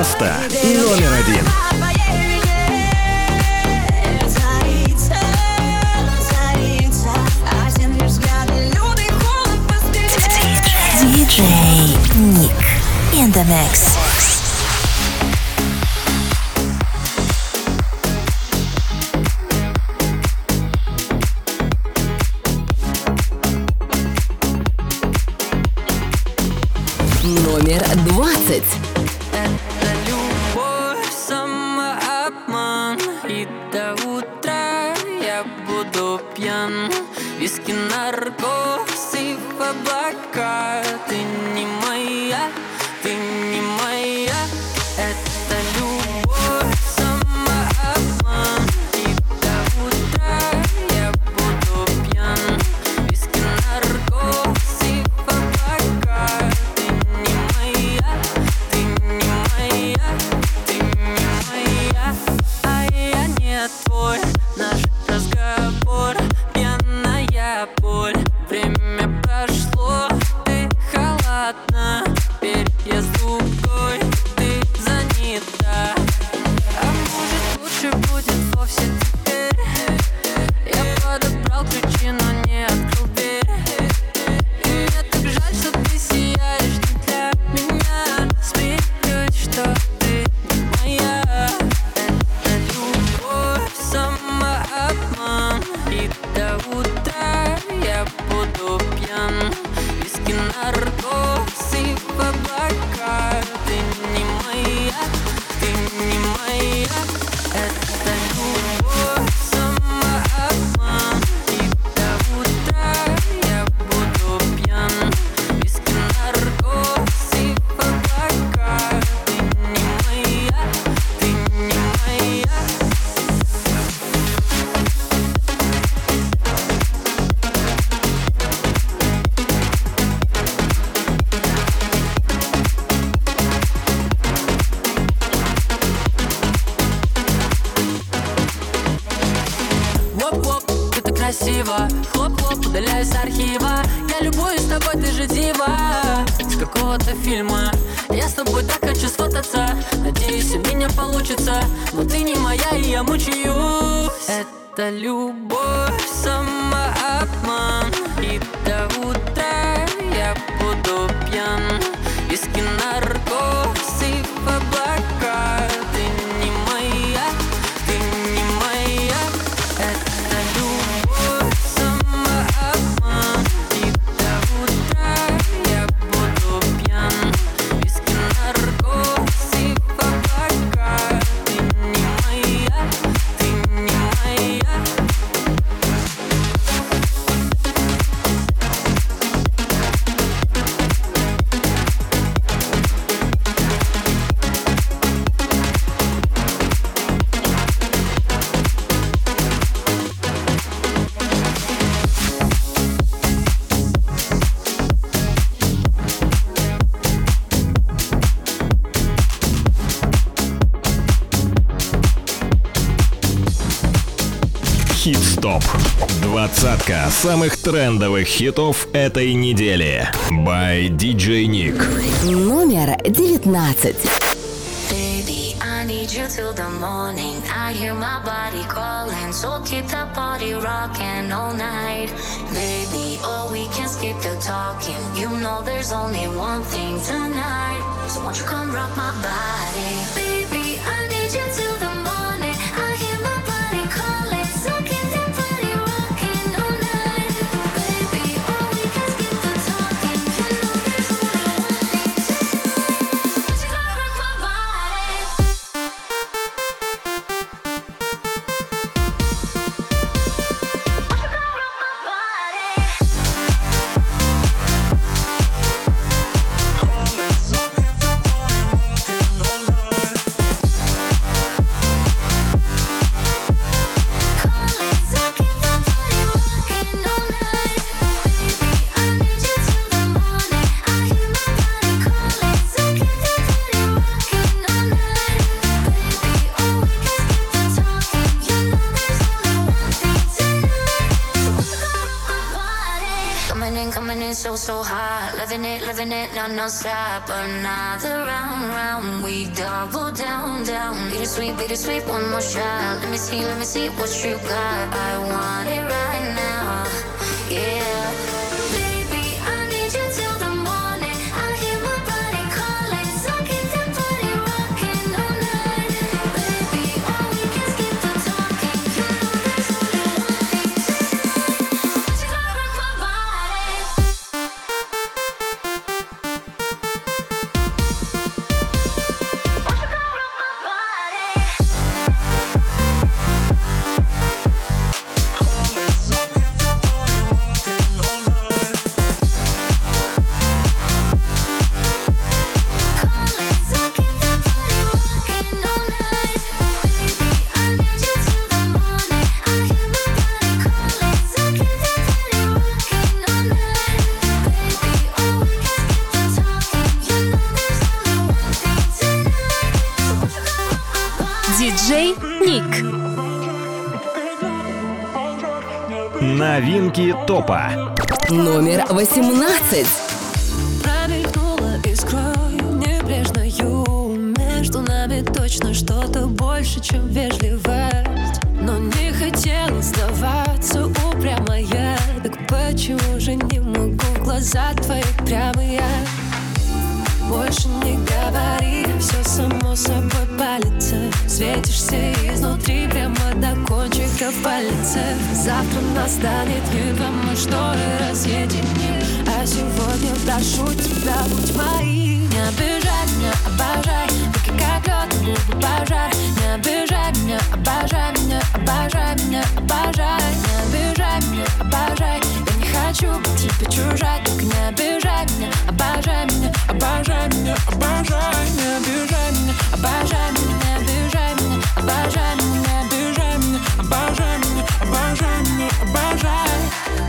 Место номер один. Диджей Ник in the mix. Номер двадцать. Двадцатка самых трендовых хитов этой недели. By DJ Nick. Номер девятнадцать. need you till the morning. I hear my body calling, so keep that body rocking all night, baby. Oh, we can skip the talking. You know there's only one thing tonight, so won't you come rock my body? No, no stop. Another round, round. We double down, down. Bittersweet, bittersweet, one more shot. Let me see, let me see what you got. I want it right now. Yeah. Новинки топа. Номер 18. Промелькнула искрой небрежною. Между нами точно что-то больше, чем вежливость. Но не хотела сдаваться упрямая. Так почему же не могу в глаза твои прямые? Больше не говори, все само собой палится. Светишься изнутри прямо до кончиков пальцев Завтра настанет едва мы шторы разъединим А сегодня прошу тебя, будь моим. Не обижай меня, обожай. Руки как лед, губы пожар. Не обижай меня, обожай меня, обожай меня, обожай. Не обижай меня, обожай хочу быть тебе чужой Только не обижай меня, обожай меня, обожай меня, обожай Не обижай меня, обожай меня, обижай меня, обожай меня, обижай меня, обожай меня, обожай меня, обожай.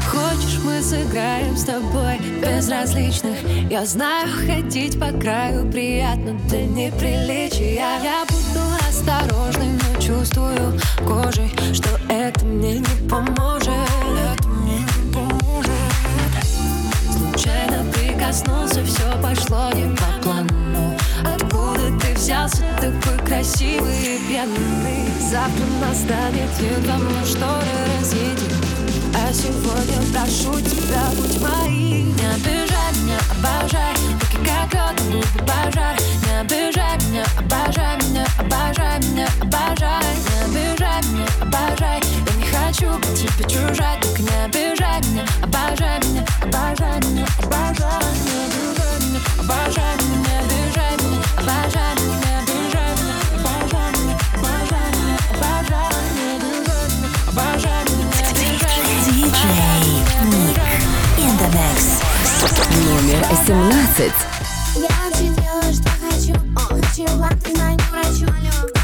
Хочешь, мы сыграем с тобой безразличных? Я знаю, ходить по краю приятно до неприличия. Я буду осторожной, но чувствую кожей Что это мне не поможет Прикоснулся, все пошло не по плану. Откуда ты взялся такой красивый и пьяный Завтра настанет едва мы шторы разъедем А сегодня прошу тебя, будь моим. Не обижай меня, обожай. Руки как лед, губы пожар Не обижай меня, обожай меня, обожай меня, обожай. Не обижай меня, обожай хочу быть тебе чужой Только не обижай меня, обожай меня, обожай меня, обожай обижай меня, обожай меня, не обижай меня, обожай меня, не обижай меня, обожай меня, обожай меня, обожай Не обижай меня, обожай меня, не обижай меня, Диджей Ник. Mix. Номер 17. Я делаю, что хочу Хочу знаю, не врачу Кто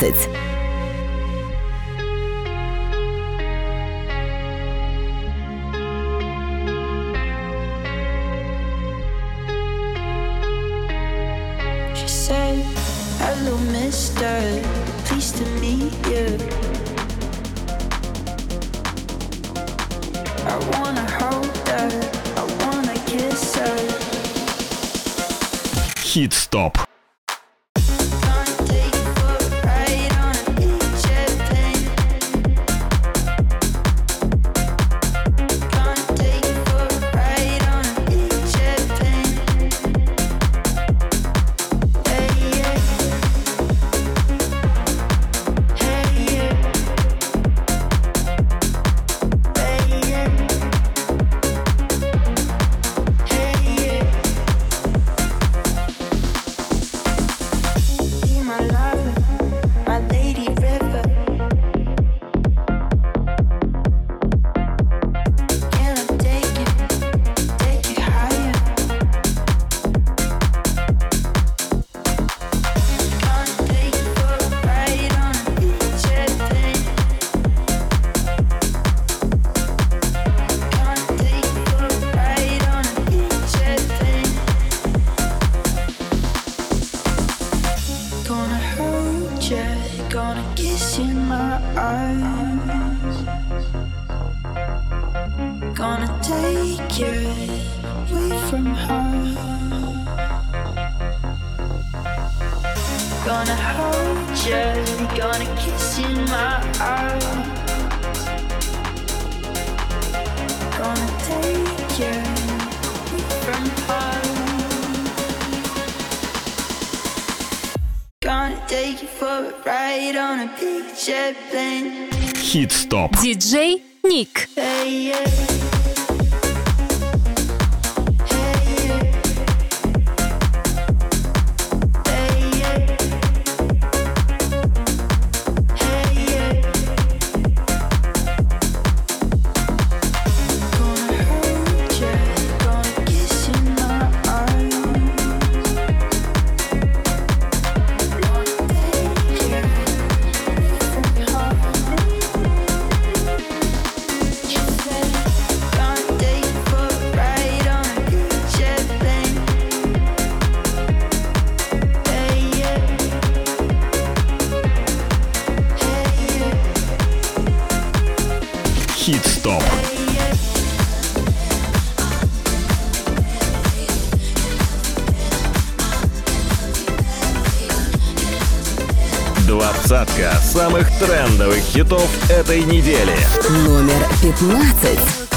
11. Хит-стоп. Диджей Ник. Топ. Двадцатка самых трендовых хитов этой недели. Номер пятнадцать.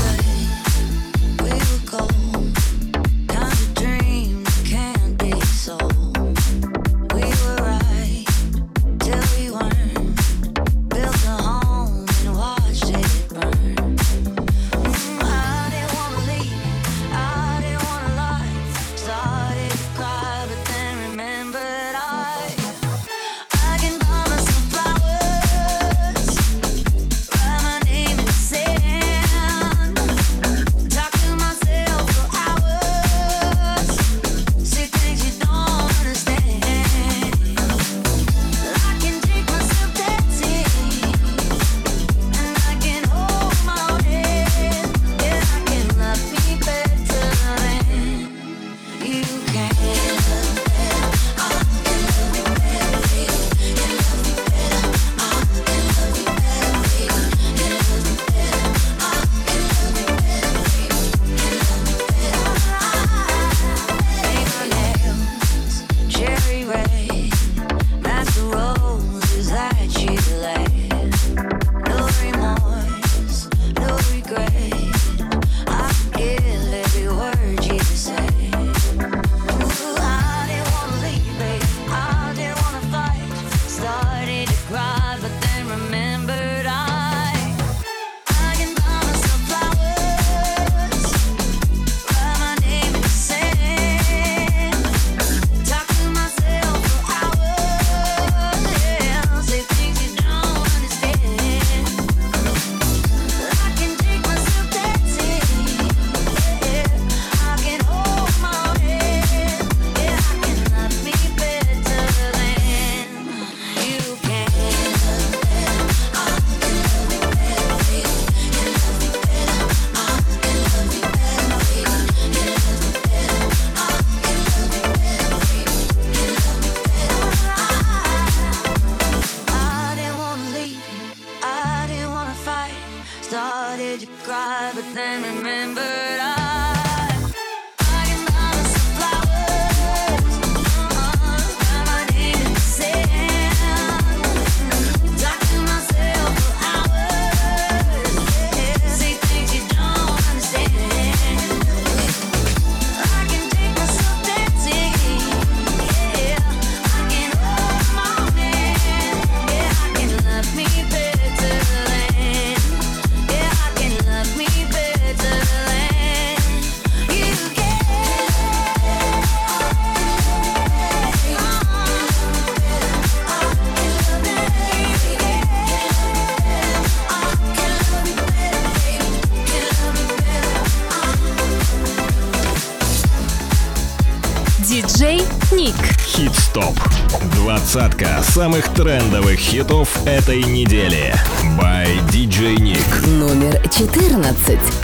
самых трендовых хитов этой недели. By DJ Nick. Номер 14.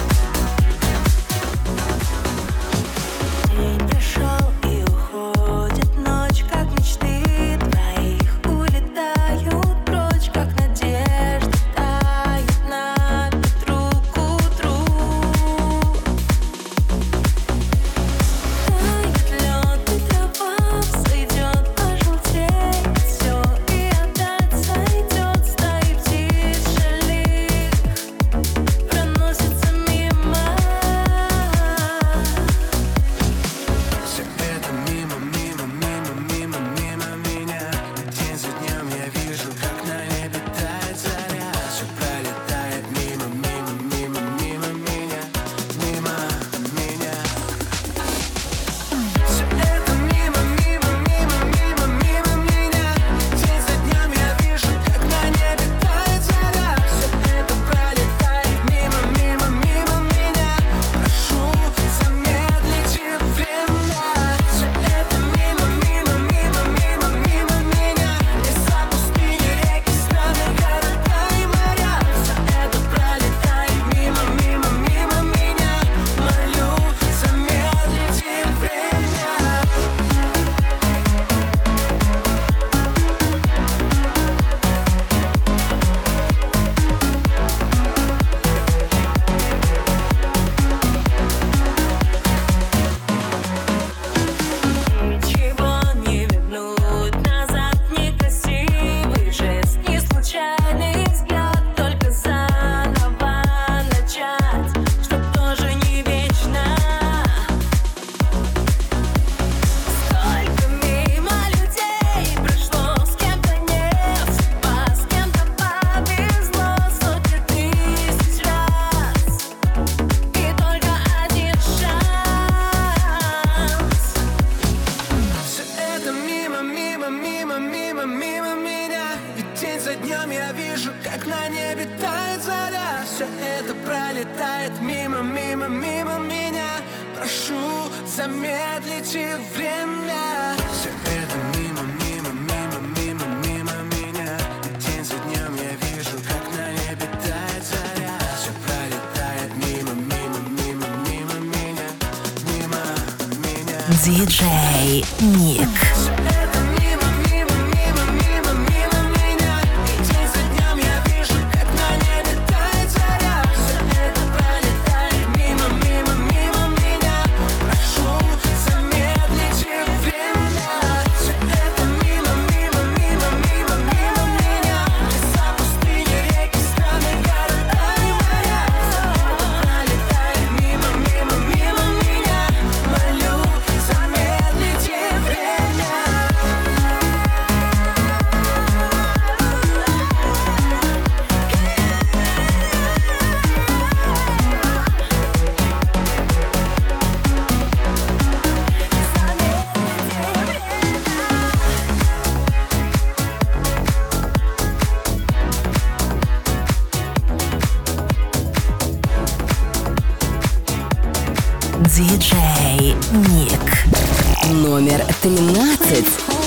快点！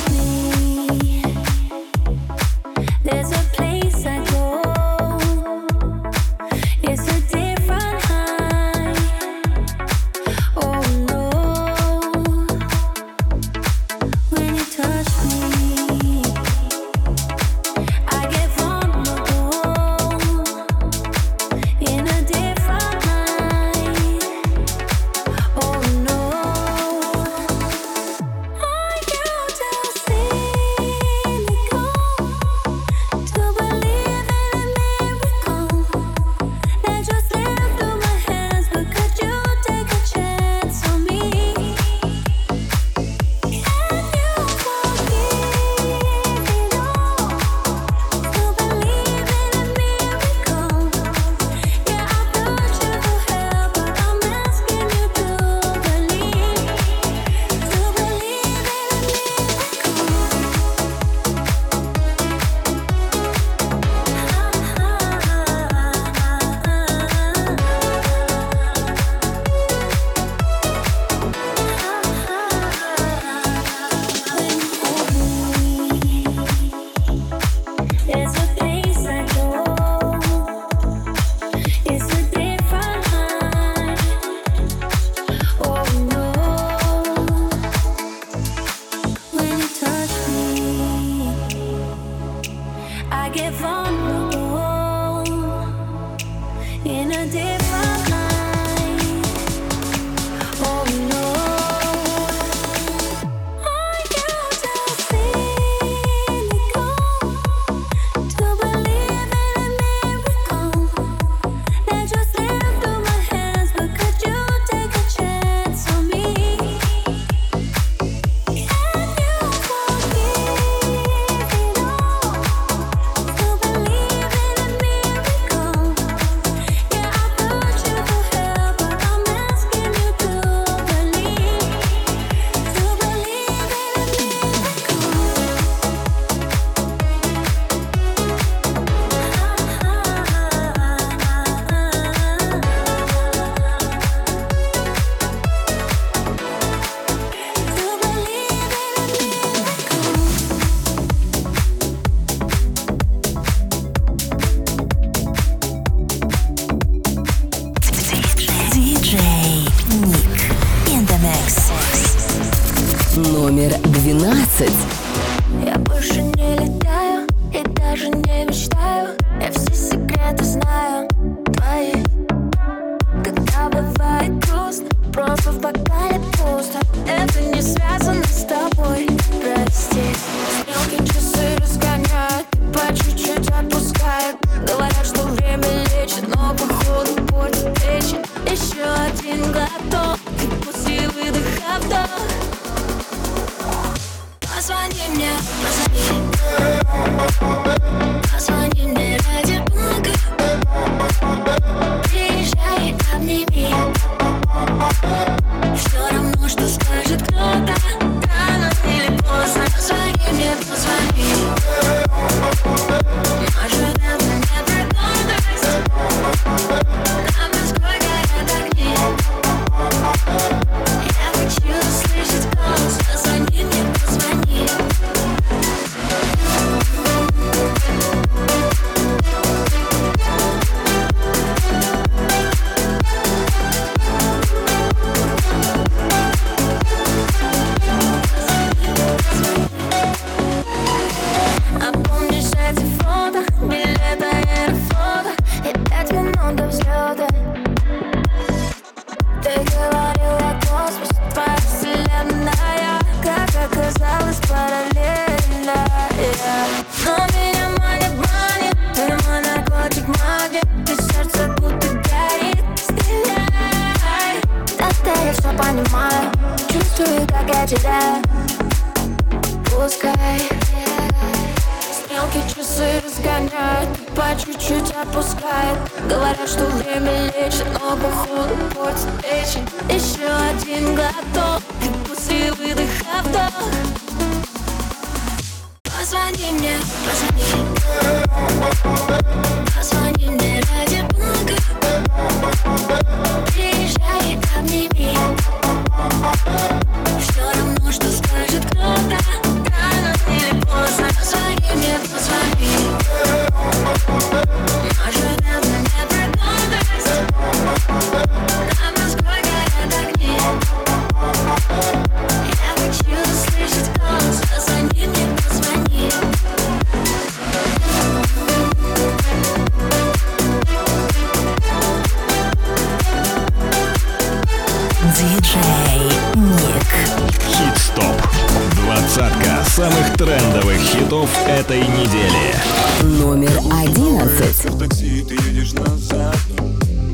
хитов этой недели. Номер одиннадцать. Такси ты едешь назад.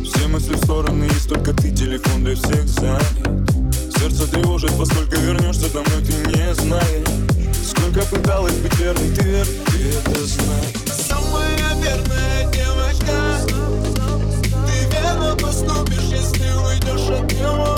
Все мысли в стороны, есть только ты, телефон для всех занят. Сердце тревожит, поскольку вернешься домой, ты не знаешь. Сколько пыталась быть верной, ты вер, ты это знаешь. Самая верная девочка. Ты верно поступишь, если уйдешь от него.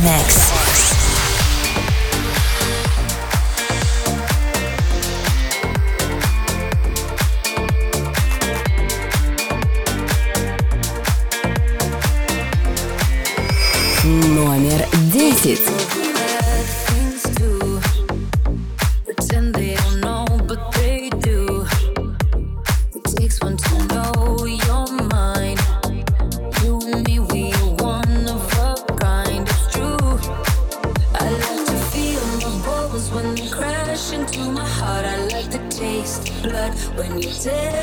Next. mix. pretend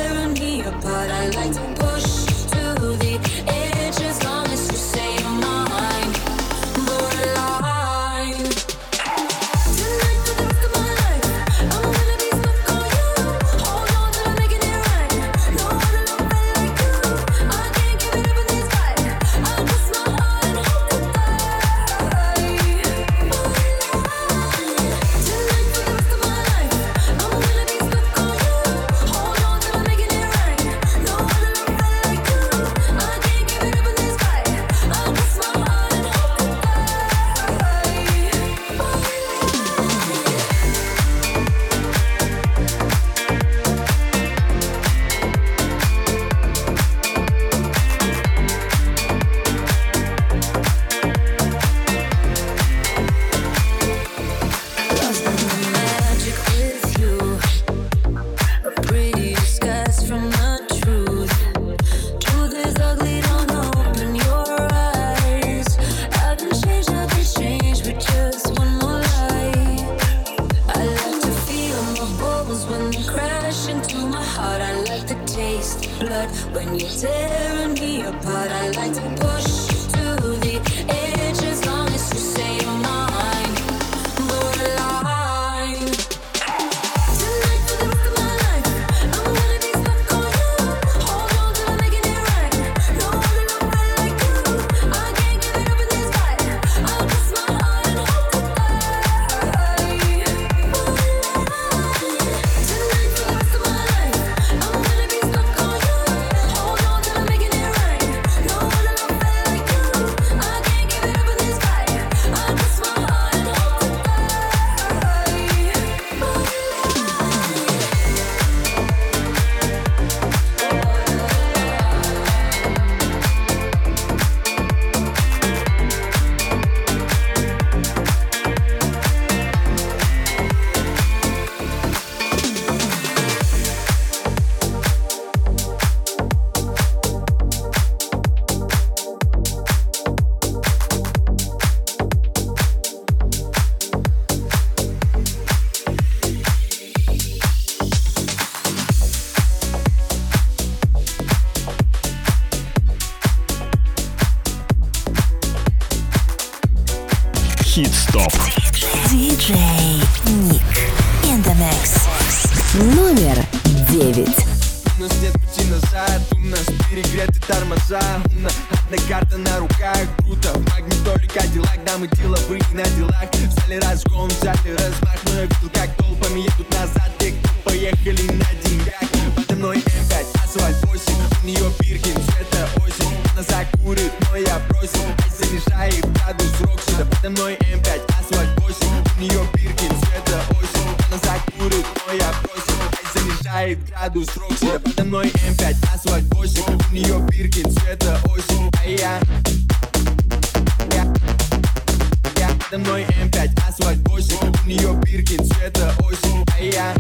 Передо мной М5, асфальт 8 У нее бирки цвета осень, а я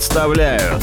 представляют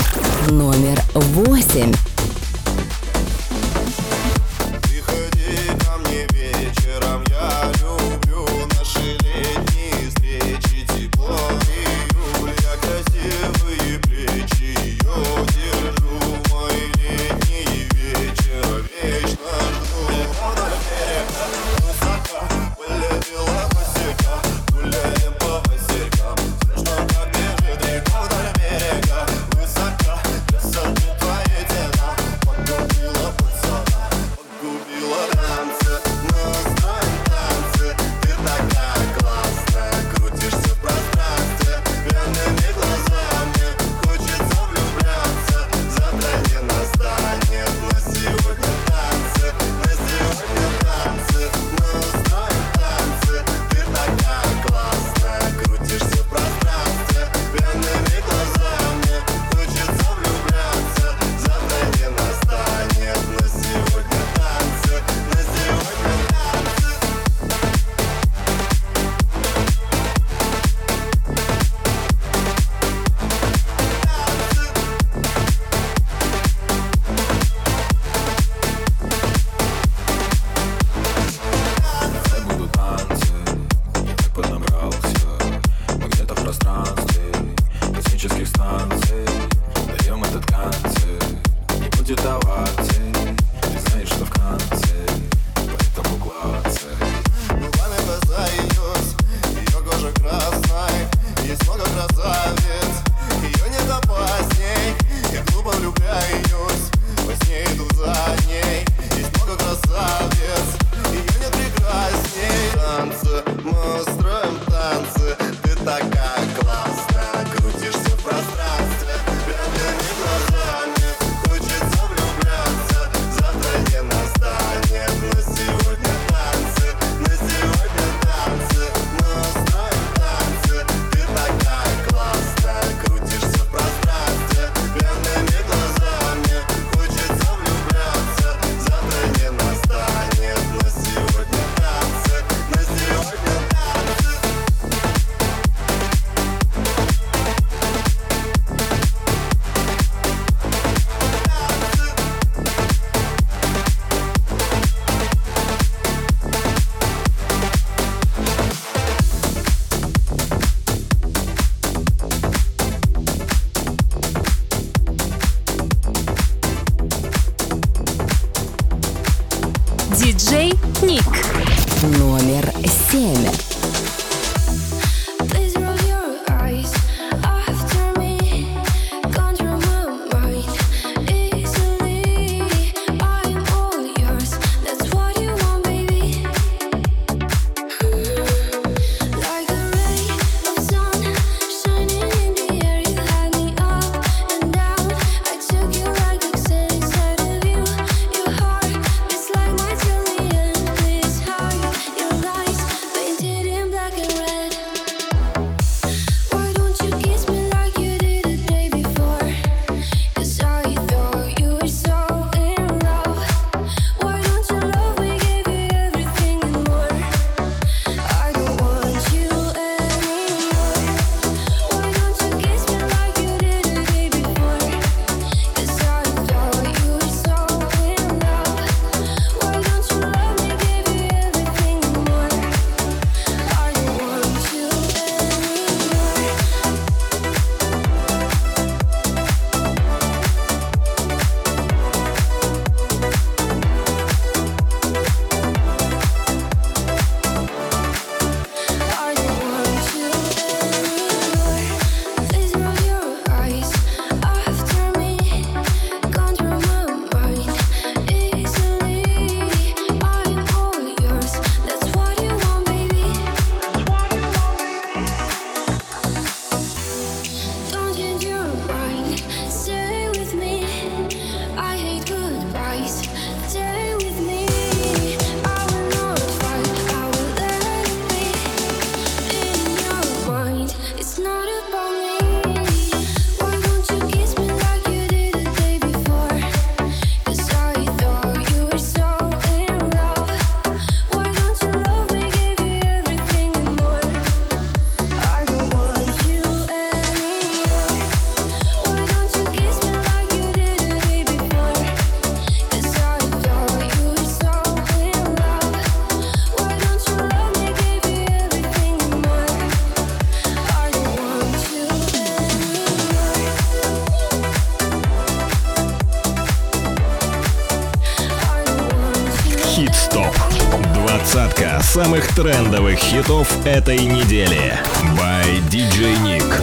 трендовых хитов этой недели. By DJ Nick.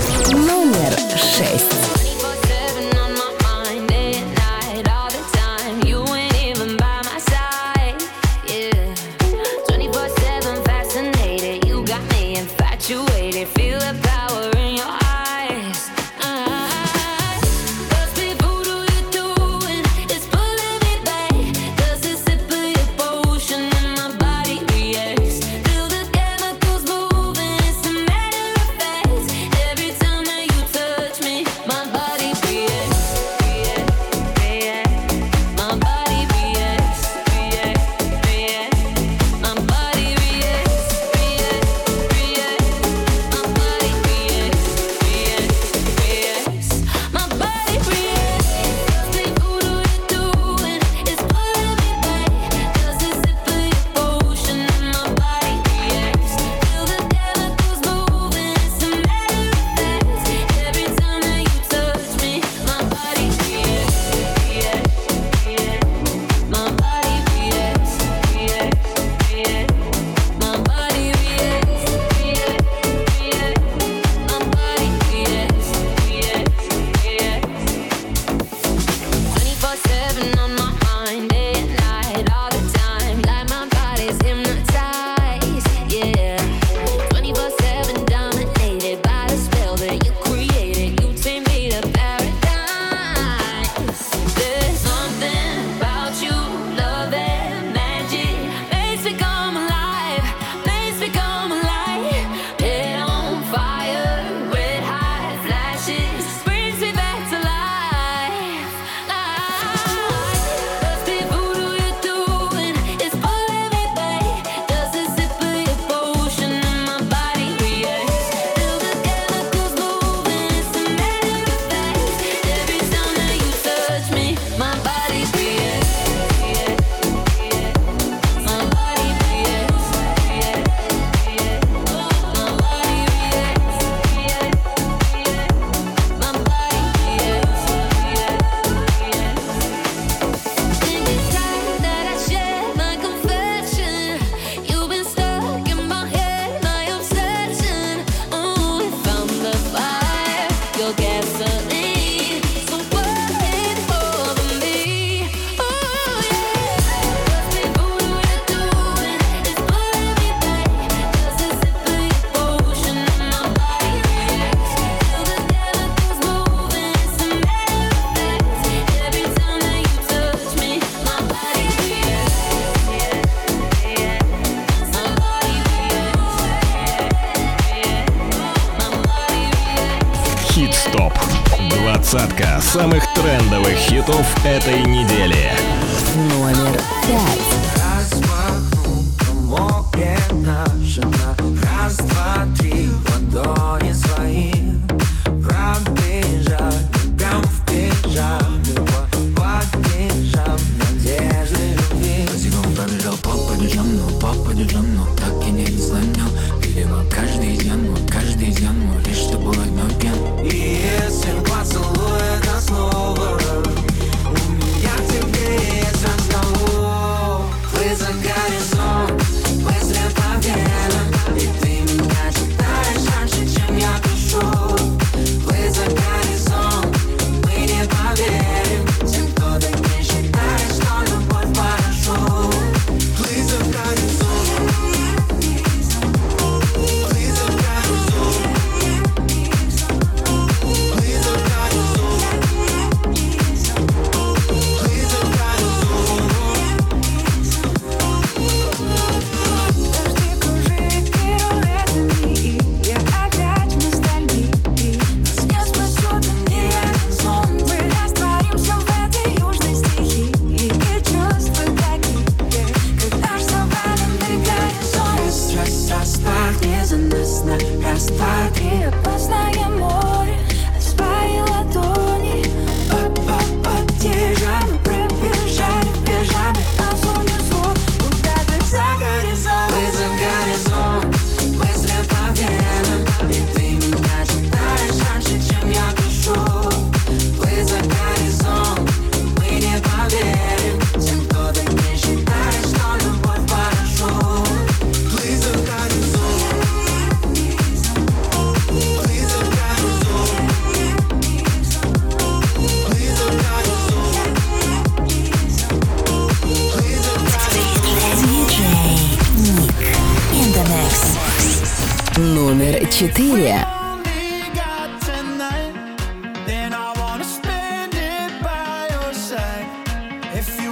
If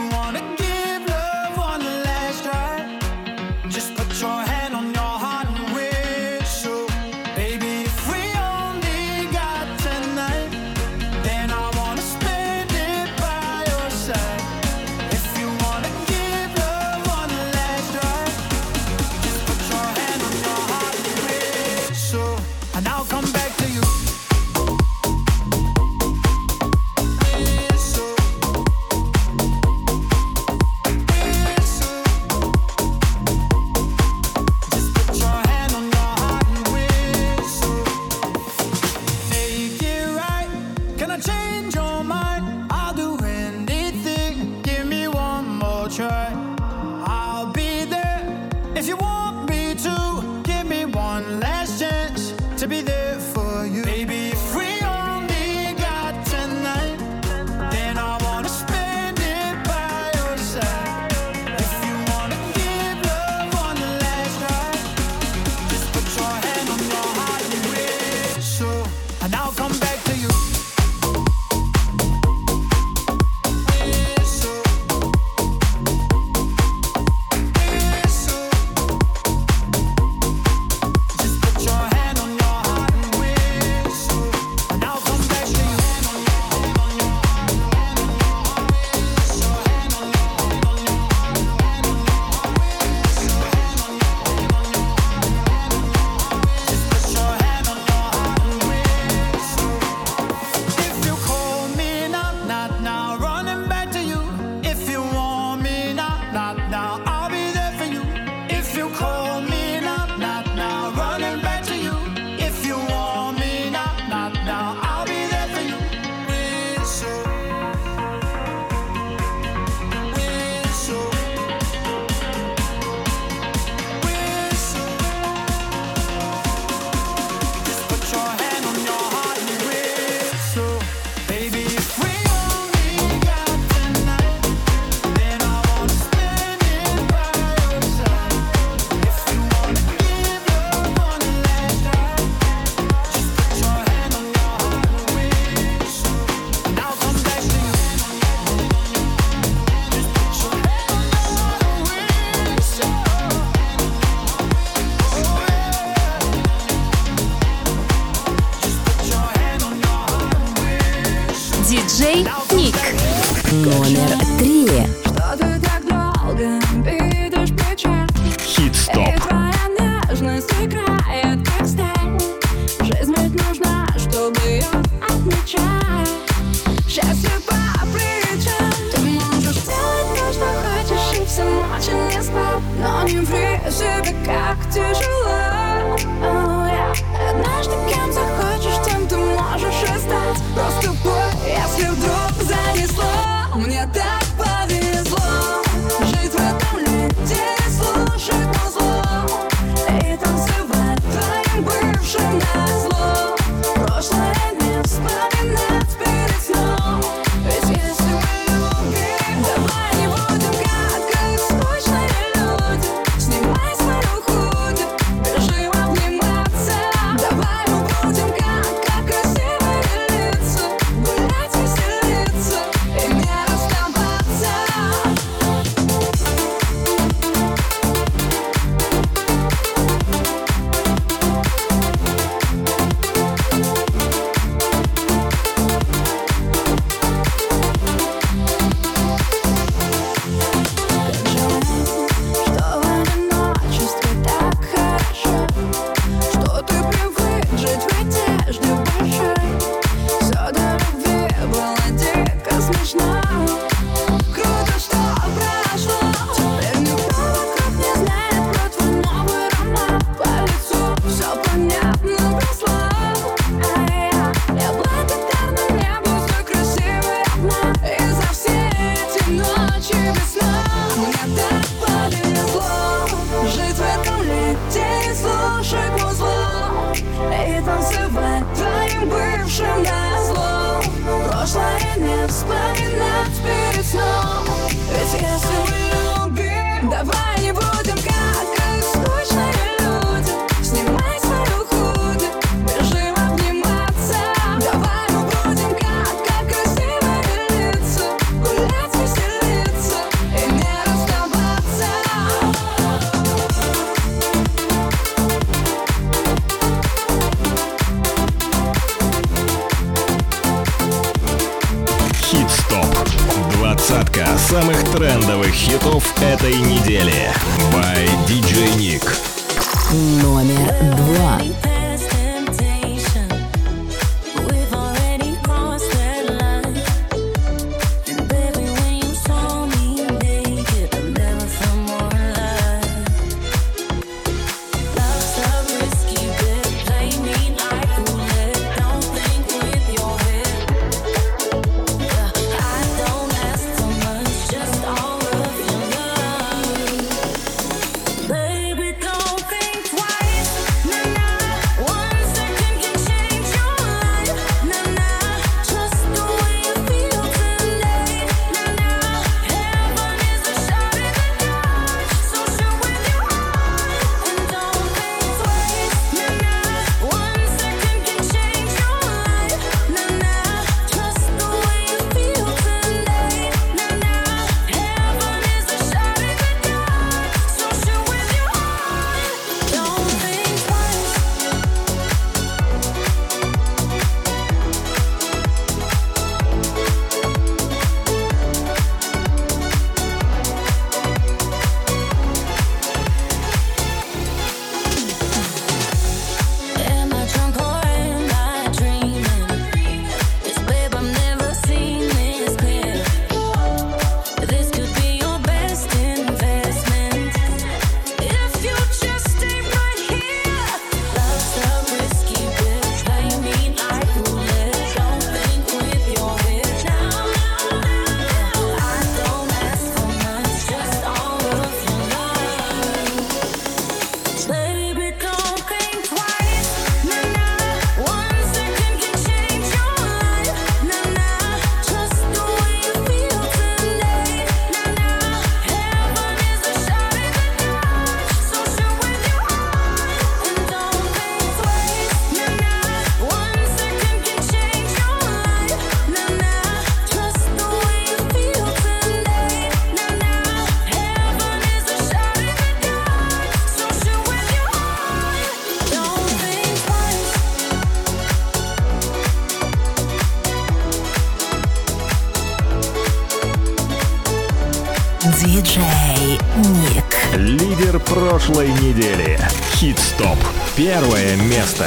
Номер два. Первое место.